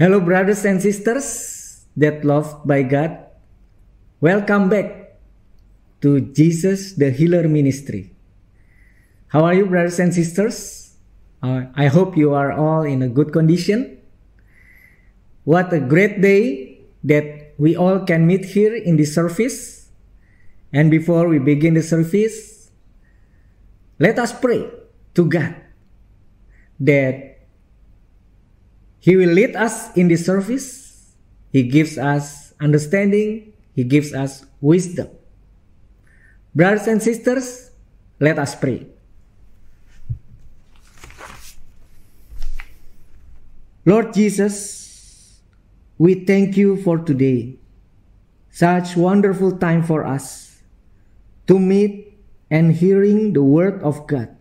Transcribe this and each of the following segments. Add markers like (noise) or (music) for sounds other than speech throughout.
Hello, brothers and sisters that loved by God. Welcome back to Jesus the Healer Ministry. How are you, brothers and sisters? Uh, I hope you are all in a good condition. What a great day that we all can meet here in the service. And before we begin the service, let us pray to God that He will lead us in the service. He gives us understanding. He gives us wisdom. Brothers and sisters, let us pray. Lord Jesus, we thank you for today. Such wonderful time for us to meet and hearing the word of God.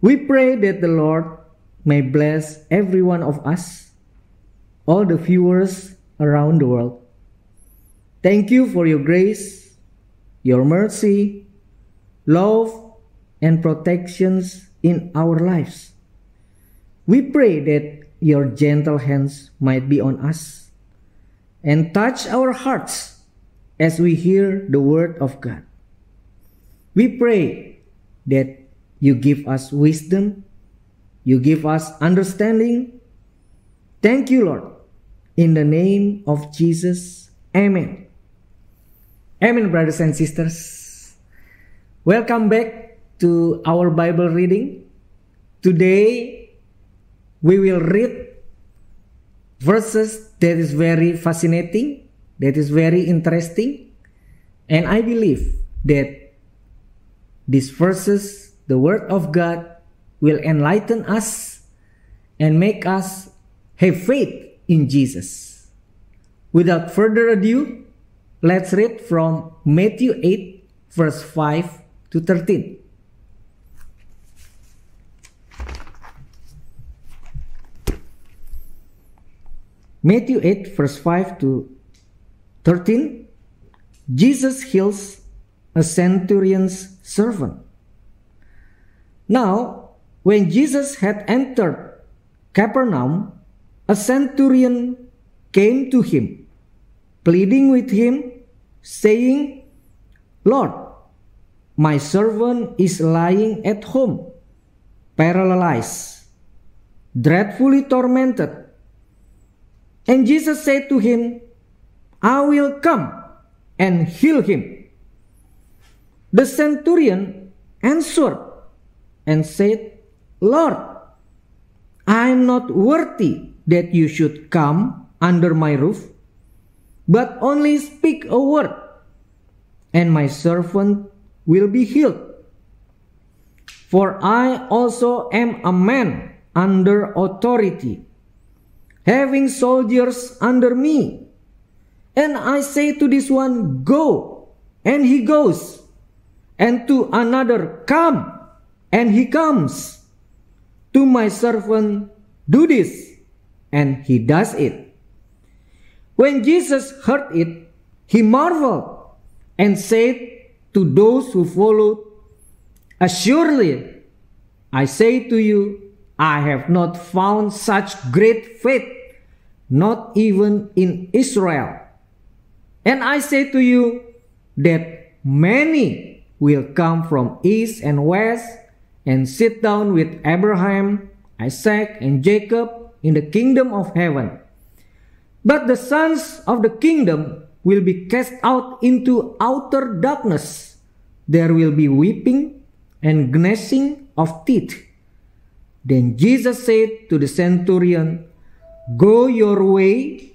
We pray that the Lord may bless every one of us, all the viewers around the world. Thank you for your grace, your mercy, love, and protections in our lives. We pray that your gentle hands might be on us and touch our hearts as we hear the word of God. We pray that you give us wisdom, you give us understanding. Thank you, Lord. In the name of Jesus, Amen. Amen, brothers and sisters. Welcome back to our Bible reading. Today, we will read verses that is very fascinating, that is very interesting, and I believe that these verses, the Word of God, will enlighten us and make us have faith in Jesus. Without further ado, let's read from Matthew 8, verse 5 to 13. Matthew 8, verse 5 to 13, Jesus heals a centurion's servant. Now, when Jesus had entered Capernaum, a centurion came to him, pleading with him, saying, Lord, my servant is lying at home, paralyzed, dreadfully tormented. And Jesus said to him, I will come and heal him. The centurion answered and said, Lord, I am not worthy that you should come under my roof, but only speak a word, and my servant will be healed. For I also am a man under authority having soldiers under me. And I say to this one, Go, and he goes, and to another, Come, and he comes. To my servant, Do this, and he does it. When Jesus heard it, he marveled and said to those who followed, Assuredly, I say to you, I have not found such great faith, not even in Israel. And I say to you that many will come from east and west and sit down with Abraham, Isaac, and Jacob in the kingdom of heaven. But the sons of the kingdom will be cast out into outer darkness. There will be weeping and gnashing of teeth. Then Jesus said to the centurion, Go your way,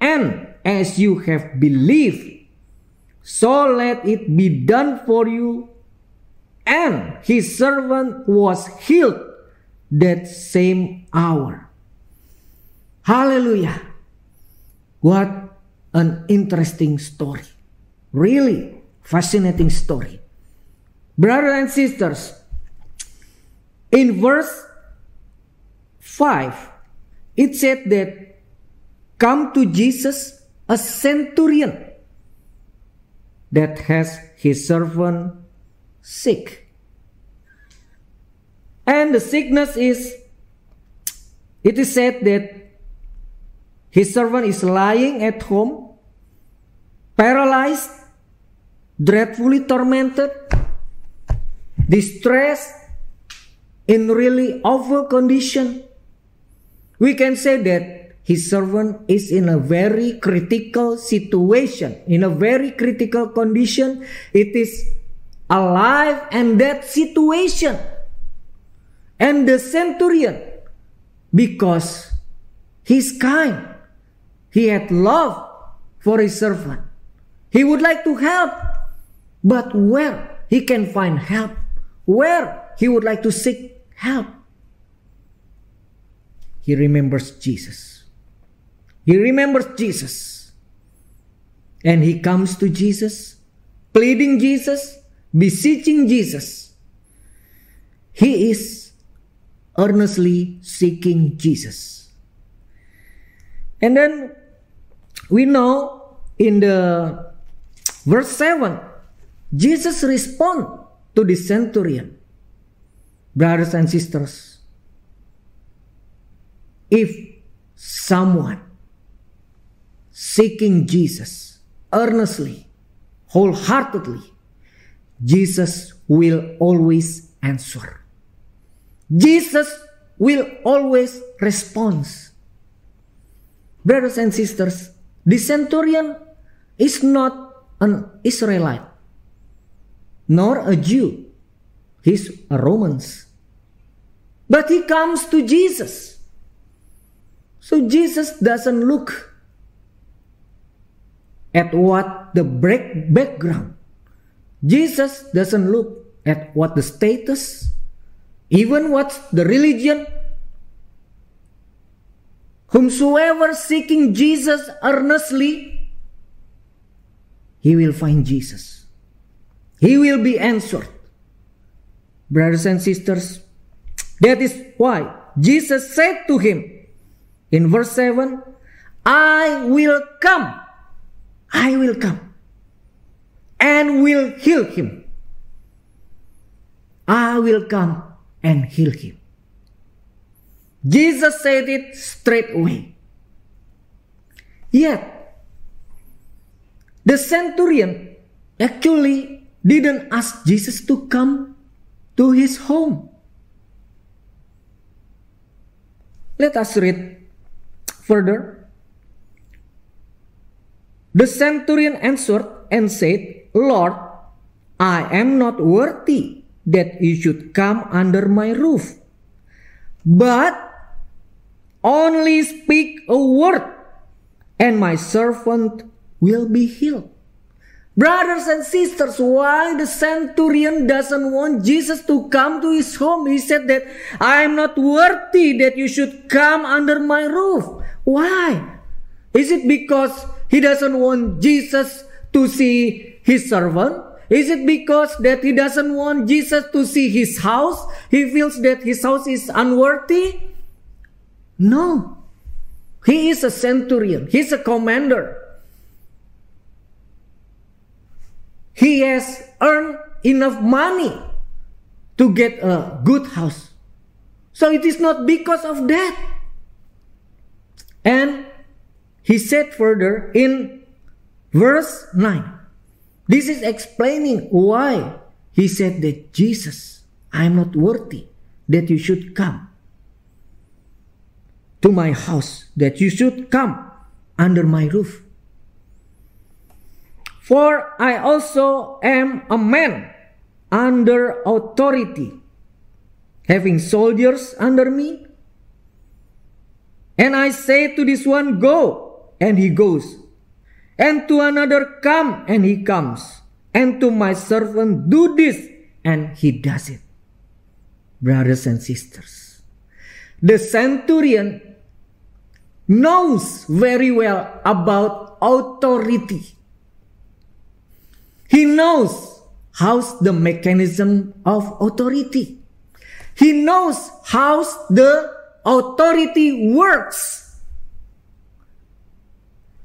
and as you have believed, so let it be done for you. And his servant was healed that same hour. Hallelujah. What an interesting story. Really fascinating story. Brothers and sisters, in verse 5, it said that come to Jesus a centurion that has his servant sick. And the sickness is, it is said that his servant is lying at home, paralyzed, dreadfully tormented, distressed, in really awful condition. We can say that his servant is in a very critical situation, in a very critical condition. It is a life and death situation. And the centurion, because he's kind, he had love for his servant. He would like to help, but where he can find help, where he would like to seek help, he remembers Jesus. He remembers Jesus. And he comes to Jesus, pleading Jesus, beseeching Jesus. He is earnestly seeking Jesus. And then we know in the verse 7, Jesus respond to the centurion. Brothers and sisters, if someone seeking Jesus earnestly, wholeheartedly, Jesus will always answer. Jesus will always respond. Brothers and sisters, the centurion is not an Israelite, nor a Jew. He's a Roman. But he comes to Jesus. So Jesus doesn't look at what the background. Jesus doesn't look at what the status, even what the religion. Whomsoever seeking Jesus earnestly, he will find Jesus. He will be answered. Brothers and sisters, that is why Jesus said to him in verse 7 I will come, I will come, and will heal him. I will come and heal him. Jesus said it straight away. Yet, the centurion actually didn't ask Jesus to come to his home. Let us read further. The centurion answered and said, Lord, I am not worthy that you should come under my roof, but only speak a word, and my servant will be healed. Brothers and sisters, why the centurion doesn't want Jesus to come to his home? He said that I am not worthy that you should come under my roof. Why? Is it because he doesn't want Jesus to see his servant? Is it because that he doesn't want Jesus to see his house? He feels that his house is unworthy? No. He is a centurion. He's a commander. he has earned enough money to get a good house. So it is not because of that. And he said further in verse 9. This is explaining why he said that Jesus, I am not worthy that you should come to my house, that you should come under my roof. For I also am a man under authority, having soldiers under me. And I say to this one, Go, and he goes. And to another, Come, and he comes. And to my servant, Do this, and he does it. Brothers and sisters, the centurion knows very well about authority. He knows how's the mechanism of authority. He knows how the authority works.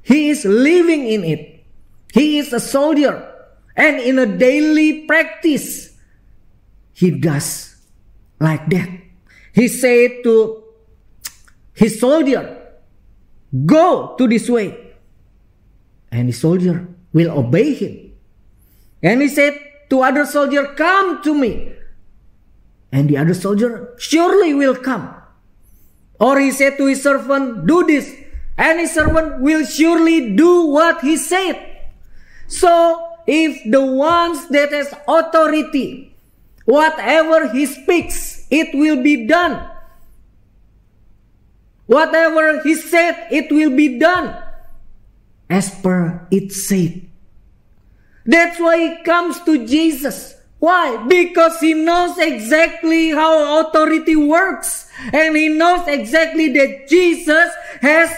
He is living in it. He is a soldier. And in a daily practice, he does like that. He said to his soldier, Go to this way. And the soldier will obey him. And he said to other soldier, Come to me. And the other soldier surely will come. Or he said to his servant, Do this. His servant will surely do what he said. So if the ones that has authority, whatever he speaks, it will be done. Whatever he said, it will be done as per it said. That's why he comes to Jesus. Why? Because he knows exactly how authority works. And he knows exactly that Jesus has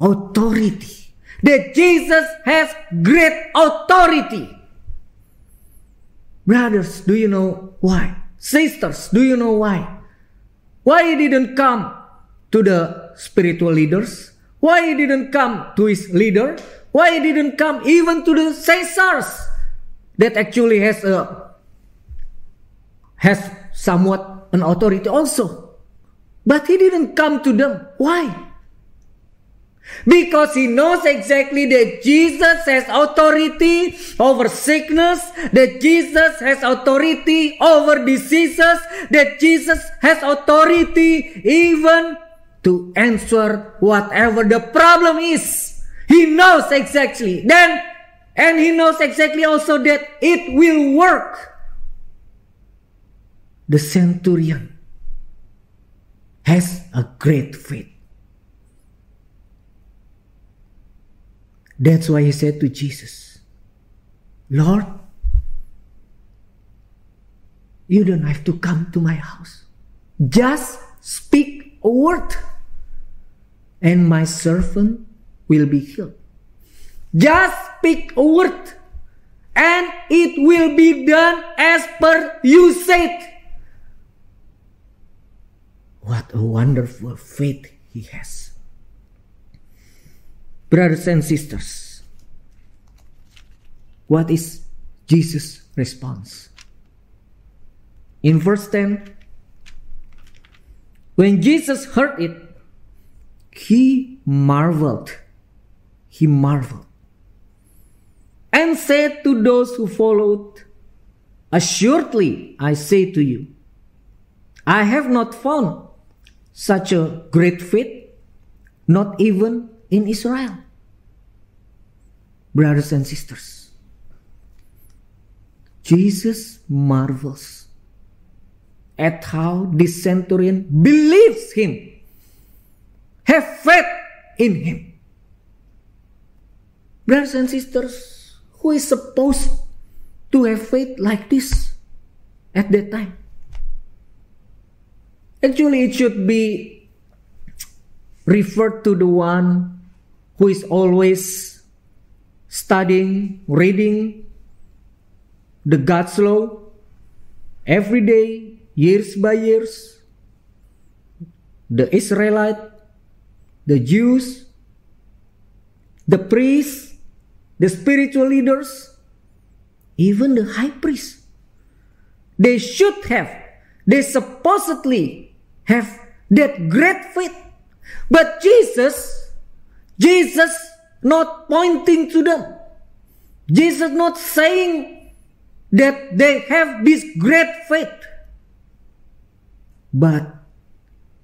authority. That Jesus has great authority. Brothers, do you know why? Sisters, do you know why? Why he didn't come to the spiritual leaders? Why he didn't come to his leader? Why he didn't come even to the Caesars that actually has a has somewhat an authority also. But he didn't come to them. Why? Because he knows exactly that Jesus has authority over sickness, that Jesus has authority over diseases, that Jesus has authority even to answer whatever the problem is. He knows exactly. Then, and he knows exactly also that it will work. The centurion has a great faith. That's why he said to Jesus, Lord, you don't have to come to my house. Just speak a word, and my servant will be healed. Just speak a word, and it will be done as per you said. What a wonderful faith he has. Brothers and sisters, what is Jesus' response? In verse 10, when Jesus heard it, he marveled. He marveled. And said to those who followed, Assuredly, I say to you, I have not found such a great faith, not even in Israel. Brothers and sisters, Jesus marvels at how this centurion believes him, have faith in him. Brothers and sisters, who is supposed to have faith like this at that time? Actually, it should be referred to the one who is always studying, reading the God's law every day, years by years. The Israelite, the Jews, the priests, the spiritual leaders, even the high priest. They should have, they supposedly have that great faith. But Jesus Jesus not pointing to them. Jesus not saying that they have this great faith. But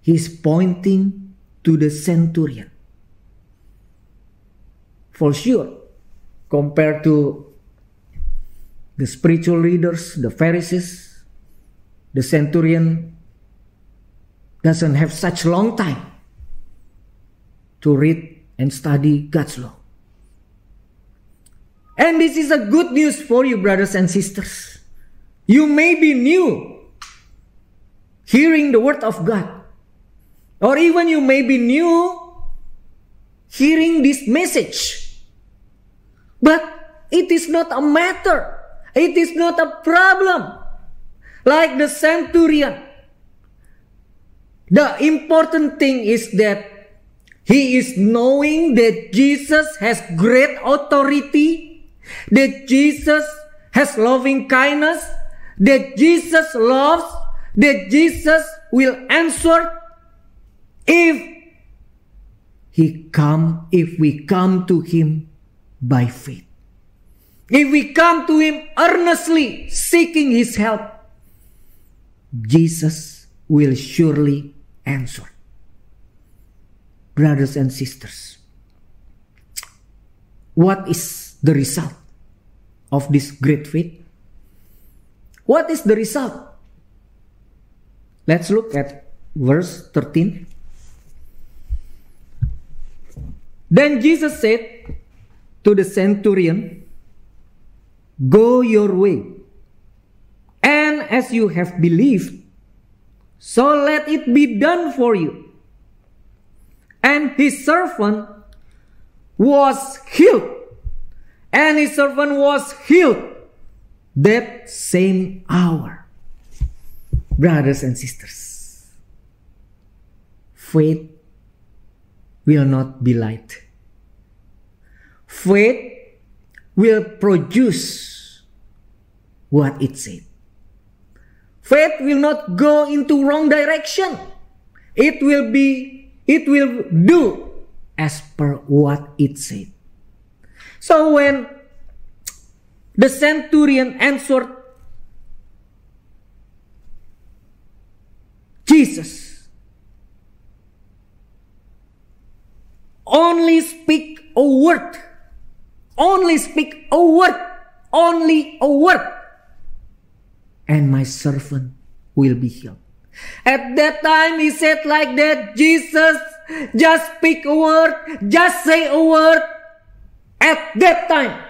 he's pointing to the centurion. For sure, compared to the spiritual leaders, the Pharisees, the centurion doesn't have such long time to read and study God's law. And this is a good news for you, brothers and sisters. You may be new hearing the word of God, or even you may be new hearing this message. But it is not a matter, it is not a problem. Like the centurion, the important thing is that he is knowing that Jesus has great authority, that Jesus has loving kindness, that Jesus loves, that Jesus will answer if He come if we come to him by faith. If we come to him earnestly seeking his help, Jesus will surely answer. Brothers and sisters, what is the result of this great faith? What is the result? Let's look at verse 13. Then Jesus said to the centurion, Go your way, and as you have believed, so let it be done for you. And his servant was healed, and his servant was healed that same hour. Brothers and sisters, faith will not be light. Faith will produce what it said. Faith will not go into wrong direction. It will be, it will do as per what it said. So when the centurion answered Jesus, only speak a word only speak a word, only a word, and my servant will be healed. At that time, he said like that, Jesus, just speak a word, just say a word. At that time,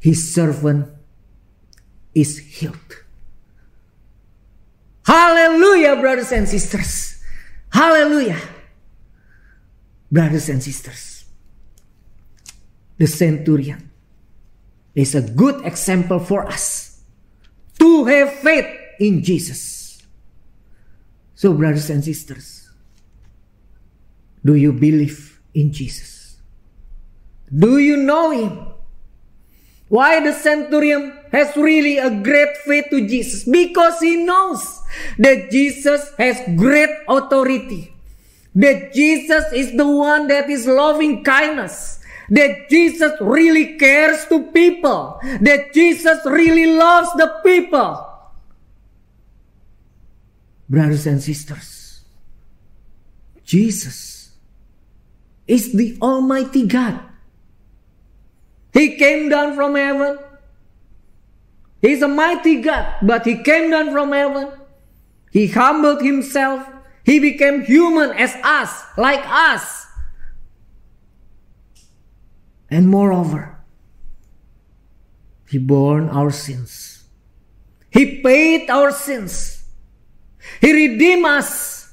his servant is healed. Hallelujah, brothers and sisters. Hallelujah. Brothers and sisters the centurion is a good example for us to have faith in Jesus. So, brothers and sisters, do you believe in Jesus? Do you know Him? Why the centurion has really a great faith to Jesus? Because he knows that Jesus has great authority. That Jesus is the one that is loving kindness that Jesus really cares to people, that Jesus really loves the people. Brothers and sisters, Jesus is the Almighty God. He came down from heaven. He's a mighty God, but He came down from heaven. He humbled Himself. He became human as us, like us. And moreover, He bore our sins. He paid our sins. He redeemed us.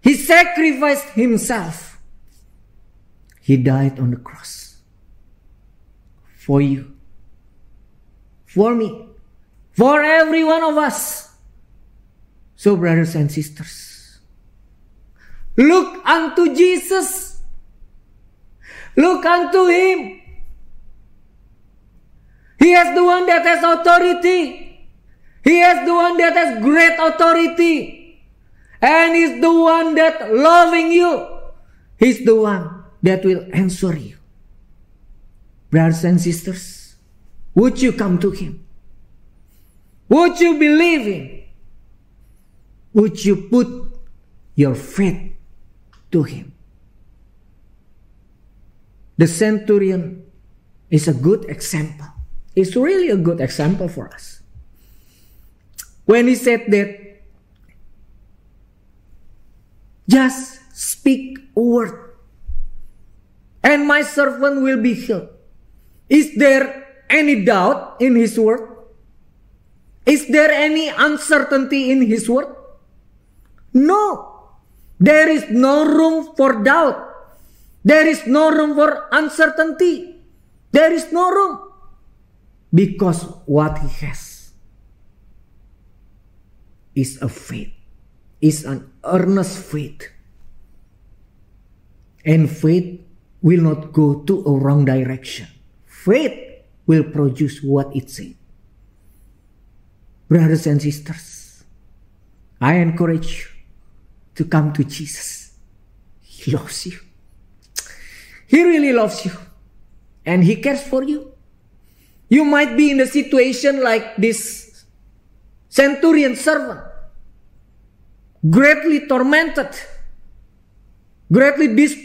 He sacrificed Himself. He died on the cross for you, for me, for every one of us. So, brothers and sisters, look unto Jesus Look unto him. He is the one that has authority. He is the one that has great authority. And he's the one that loving you. He's the one that will answer you. Brothers and sisters, would you come to him? Would you believe him? Would you put your faith to him? The centurion is a good example. It's really a good example for us. When he said that, just speak a word, and my servant will be healed. Is there any doubt in his word? Is there any uncertainty in his word? No. There is no room for doubt. There is no room for uncertainty. There is no room. Because what he has is a faith, is an earnest faith. And faith will not go to a wrong direction. Faith will produce what it says. Brothers and sisters, I encourage you to come to Jesus. He loves you. He really loves you. And He cares for you. You might be in a situation like this centurion servant, greatly tormented, greatly dis-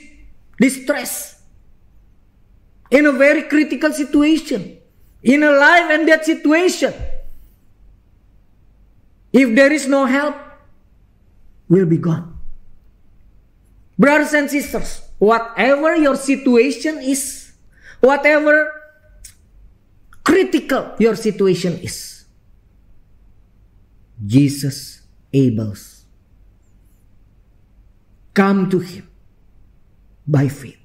distressed, in a very critical situation, in a life and death situation. If there is no help, will be gone. Brothers and sisters, whatever your situation is, whatever critical your situation is, Jesus Abel's. Come to Him by faith.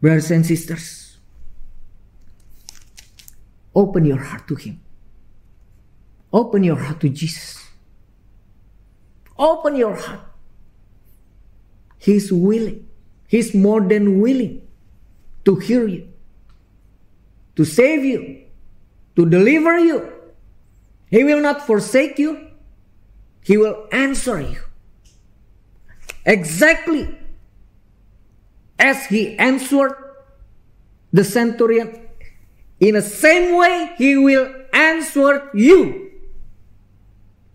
Brothers and sisters, open your heart to Him. Open your heart to Jesus. Open your heart. He's willing. He's more than willing to hear you, to save you, to deliver you. He will not forsake you. He will answer you. Exactly as he answered the centurion, in the same way he will answer you.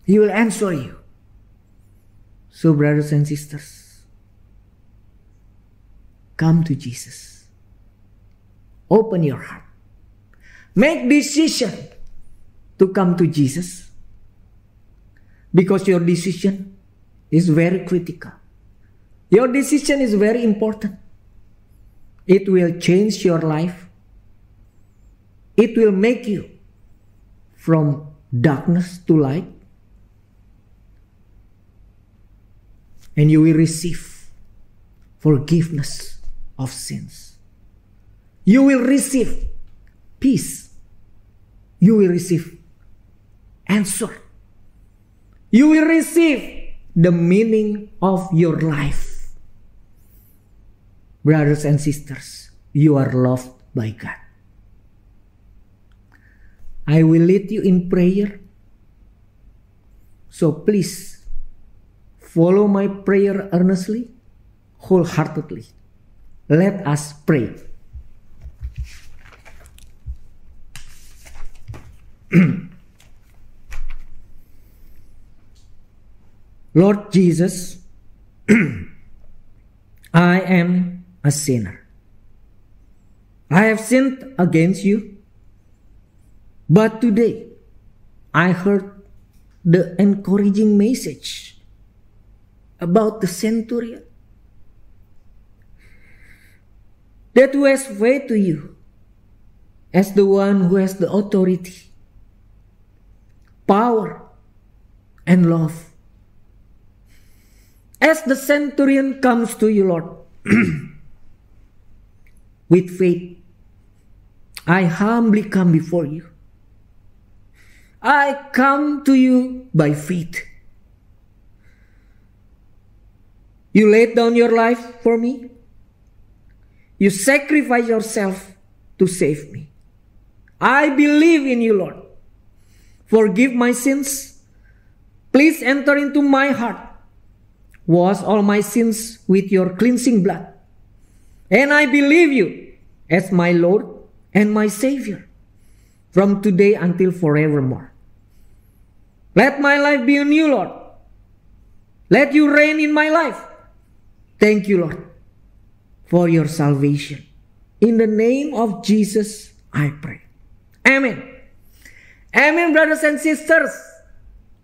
He will answer you. So, brothers and sisters, come to Jesus. Open your heart. Make decision to come to Jesus because your decision is very critical. Your decision is very important. It will change your life. It will make you from darkness to light. And you will receive forgiveness of sins. You will receive peace. You will receive answer. You will receive the meaning of your life. Brothers and sisters, you are loved by God. I will lead you in prayer. So please follow my prayer earnestly, wholeheartedly. Let us pray. (clears throat) Lord Jesus, (clears throat) I am a sinner. I have sinned against you. But today, I heard the encouraging message about the centurion that who has faith to you as the one who has the authority, power, and love. As the centurion comes to you, Lord, (clears throat) with faith, I humbly come before you. I come to you by faith. You laid down your life for me. You sacrifice yourself to save me. I believe in you, Lord. Forgive my sins. Please enter into my heart. Wash all my sins with your cleansing blood. And I believe you as my Lord and my Savior from today until forevermore. Let my life be in you, Lord. Let you reign in my life. Thank you, Lord, for your salvation. In the name of Jesus, I pray. Amen. Amen, brothers and sisters.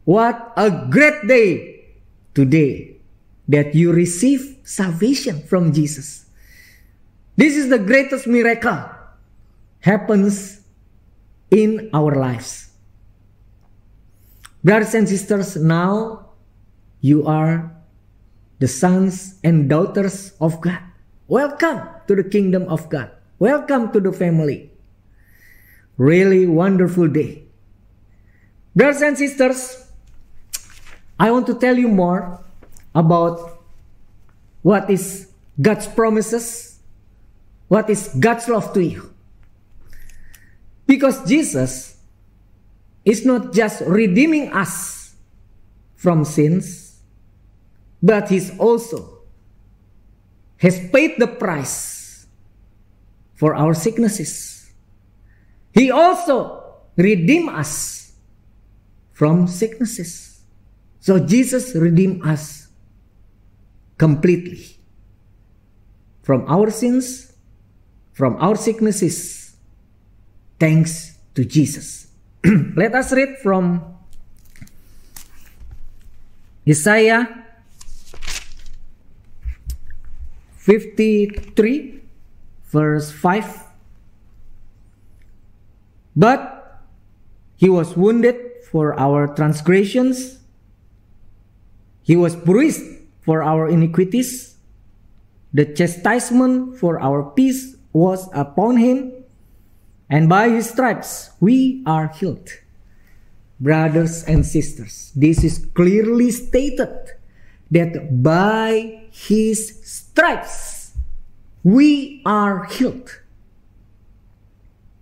What a great day today that you receive salvation from Jesus. This is the greatest miracle happens in our lives. Brothers and sisters, now you are the sons and daughters of God. Welcome to the kingdom of God. Welcome to the family. Really wonderful day. Brothers and sisters, I want to tell you more about what is God's promises, what is God's love to you. Because Jesus is not just redeeming us from sins, but He's also has paid the price for our sicknesses. He also redeemed us from sicknesses. So Jesus redeemed us completely from our sins, from our sicknesses, thanks to Jesus. (clears throat) Let us read from Isaiah 53, verse 5. But he was wounded for our transgressions, he was bruised for our iniquities. The chastisement for our peace was upon him, and by his stripes we are healed. Brothers and sisters, this is clearly stated that by his stripes we are healed.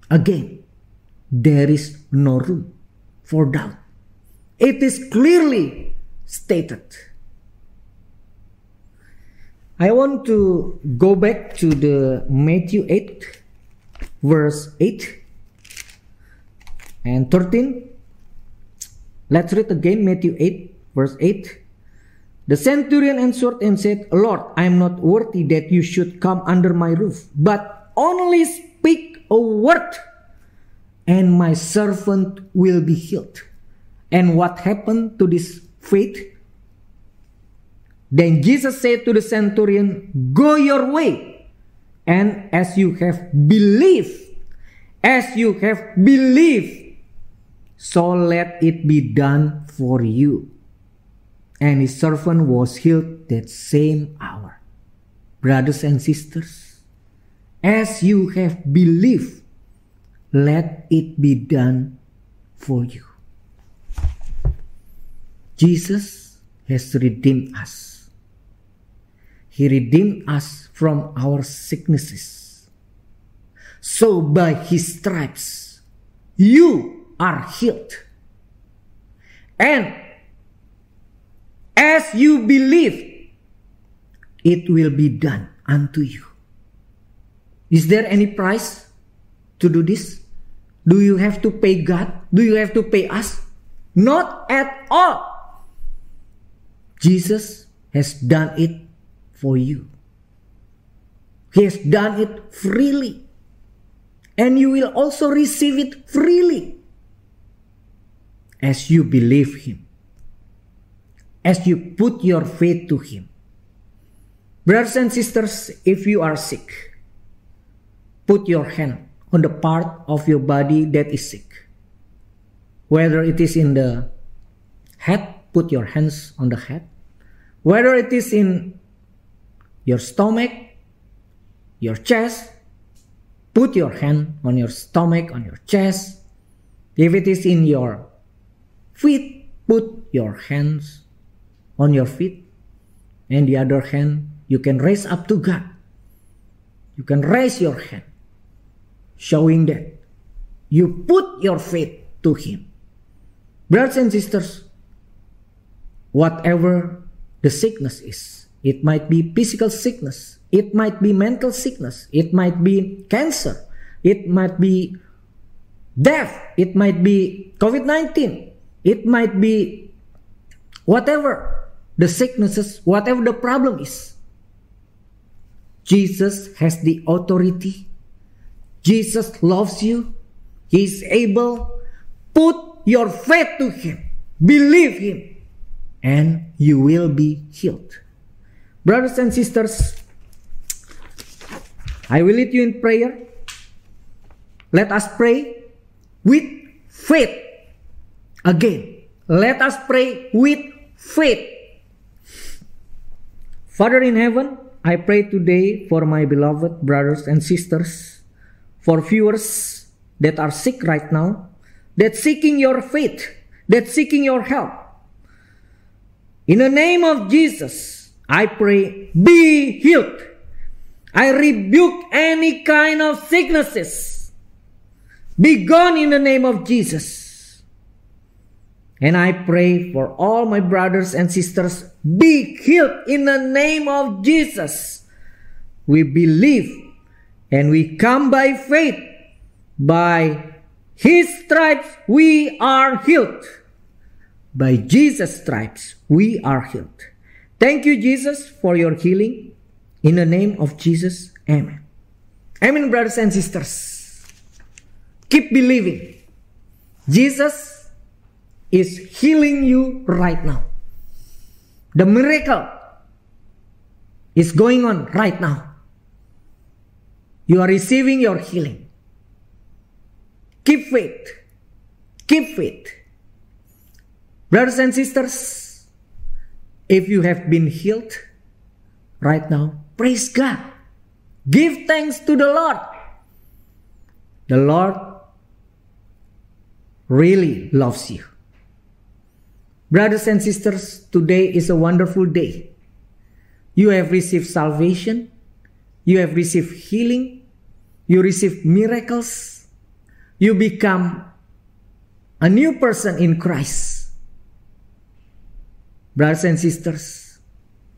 Again, there is no room for doubt. It is clearly stated. I want to go back to the Matthew 8 verse 8 and 13. Let's read again Matthew 8 verse 8. The centurion answered and said, Lord, I am not worthy that you should come under my roof, but only speak a word, and my servant will be healed. And what happened to this faith? Then Jesus said to the centurion, Go your way, and as you have believed, as you have believed, so let it be done for you and his servant was healed that same hour. Brothers and sisters, as you have believed, let it be done for you. Jesus has redeemed us. He redeemed us from our sicknesses. So by his stripes, you are healed. And as you believe, it will be done unto you. Is there any price to do this? Do you have to pay God? Do you have to pay us? Not at all. Jesus has done it for you. He has done it freely. And you will also receive it freely as you believe Him as you put your faith to Him. Brothers and sisters, if you are sick, put your hand on the part of your body that is sick. Whether it is in the head, put your hands on the head. Whether it is in your stomach, your chest, put your hand on your stomach, on your chest. If it is in your feet, put your hands on your feet, and the other hand you can raise up to God. You can raise your hand, showing that you put your faith to Him. Brothers and sisters, whatever the sickness is, it might be physical sickness, it might be mental sickness, it might be cancer, it might be death, it might be COVID 19, it might be whatever the sicknesses, whatever the problem is. Jesus has the authority. Jesus loves you. He is able. Put your faith to Him. Believe Him. And you will be healed. Brothers and sisters, I will lead you in prayer. Let us pray with faith. Again, let us pray with faith. Father in heaven, I pray today for my beloved brothers and sisters, for viewers that are sick right now, that seeking your faith, that seeking your help. In the name of Jesus, I pray, be healed. I rebuke any kind of sicknesses. Be gone in the name of Jesus. And I pray for all my brothers and sisters be healed in the name of Jesus. We believe and we come by faith. By His stripes we are healed. By Jesus' stripes we are healed. Thank you, Jesus, for your healing. In the name of Jesus, Amen. Amen, brothers and sisters. Keep believing. Jesus is healing you right now. The miracle is going on right now. You are receiving your healing. Keep faith. Keep faith. Brothers and sisters, if you have been healed right now, praise God. Give thanks to the Lord. The Lord really loves you. Brothers and sisters, today is a wonderful day. You have received salvation, you have received healing, you receive miracles, you become a new person in Christ. Brothers and sisters,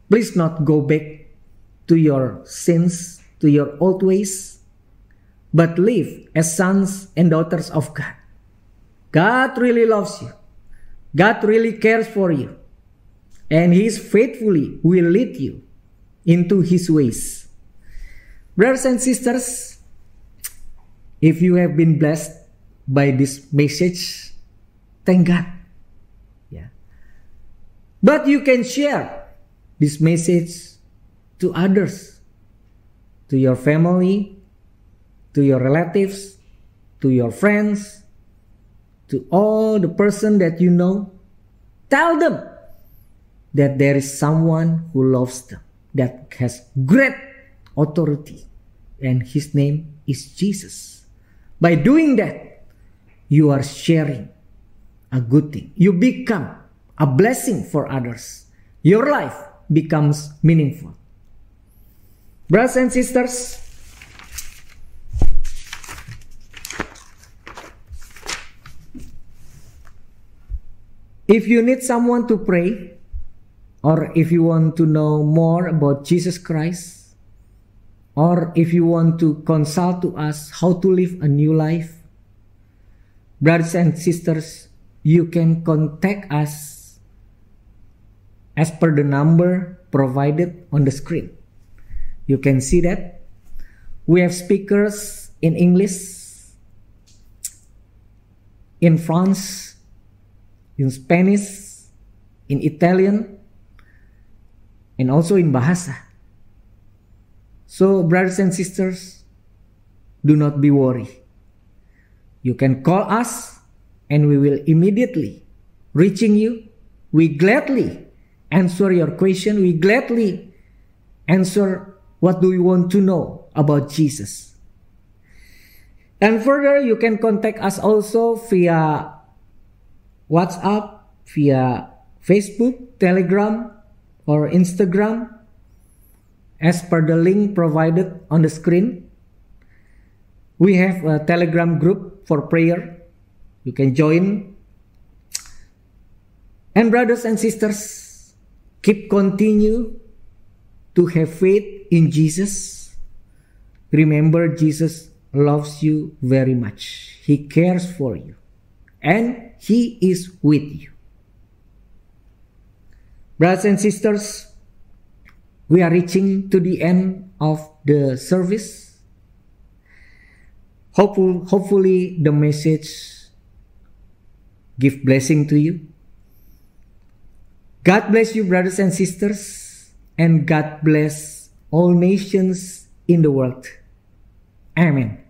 please not go back to your sins, to your old ways, but live as sons and daughters of God. God really loves you. God really cares for you. And He faithfully will lead you into His ways. Brothers and sisters, if you have been blessed by this message, thank God. But you can share this message to others, to your family, to your relatives, to your friends, to all the person that you know. Tell them that there is someone who loves them, that has great authority, and his name is Jesus. By doing that, you are sharing a good thing. You become a blessing for others. Your life becomes meaningful. Brothers and sisters, if you need someone to pray, or if you want to know more about Jesus Christ, or if you want to consult to us how to live a new life, brothers and sisters, you can contact us as per the number provided on the screen. You can see that we have speakers in English, in France, in Spanish, in Italian, and also in Bahasa. So, brothers and sisters, do not be worried. You can call us and we will immediately reaching you. We gladly answer your question. We gladly answer what do you want to know about Jesus. And further, you can contact us also via WhatsApp, via Facebook, Telegram, or Instagram as per the link provided on the screen. We have a Telegram group for prayer. You can join. And brothers and sisters, keep continue to have faith in Jesus. Remember, Jesus loves you very much. He cares for you. And He is with you. Brothers and sisters, we are reaching to the end of the service. Hopeful, hopefully the message give blessing to you. God bless you, brothers and sisters, and God bless all nations in the world. Amen.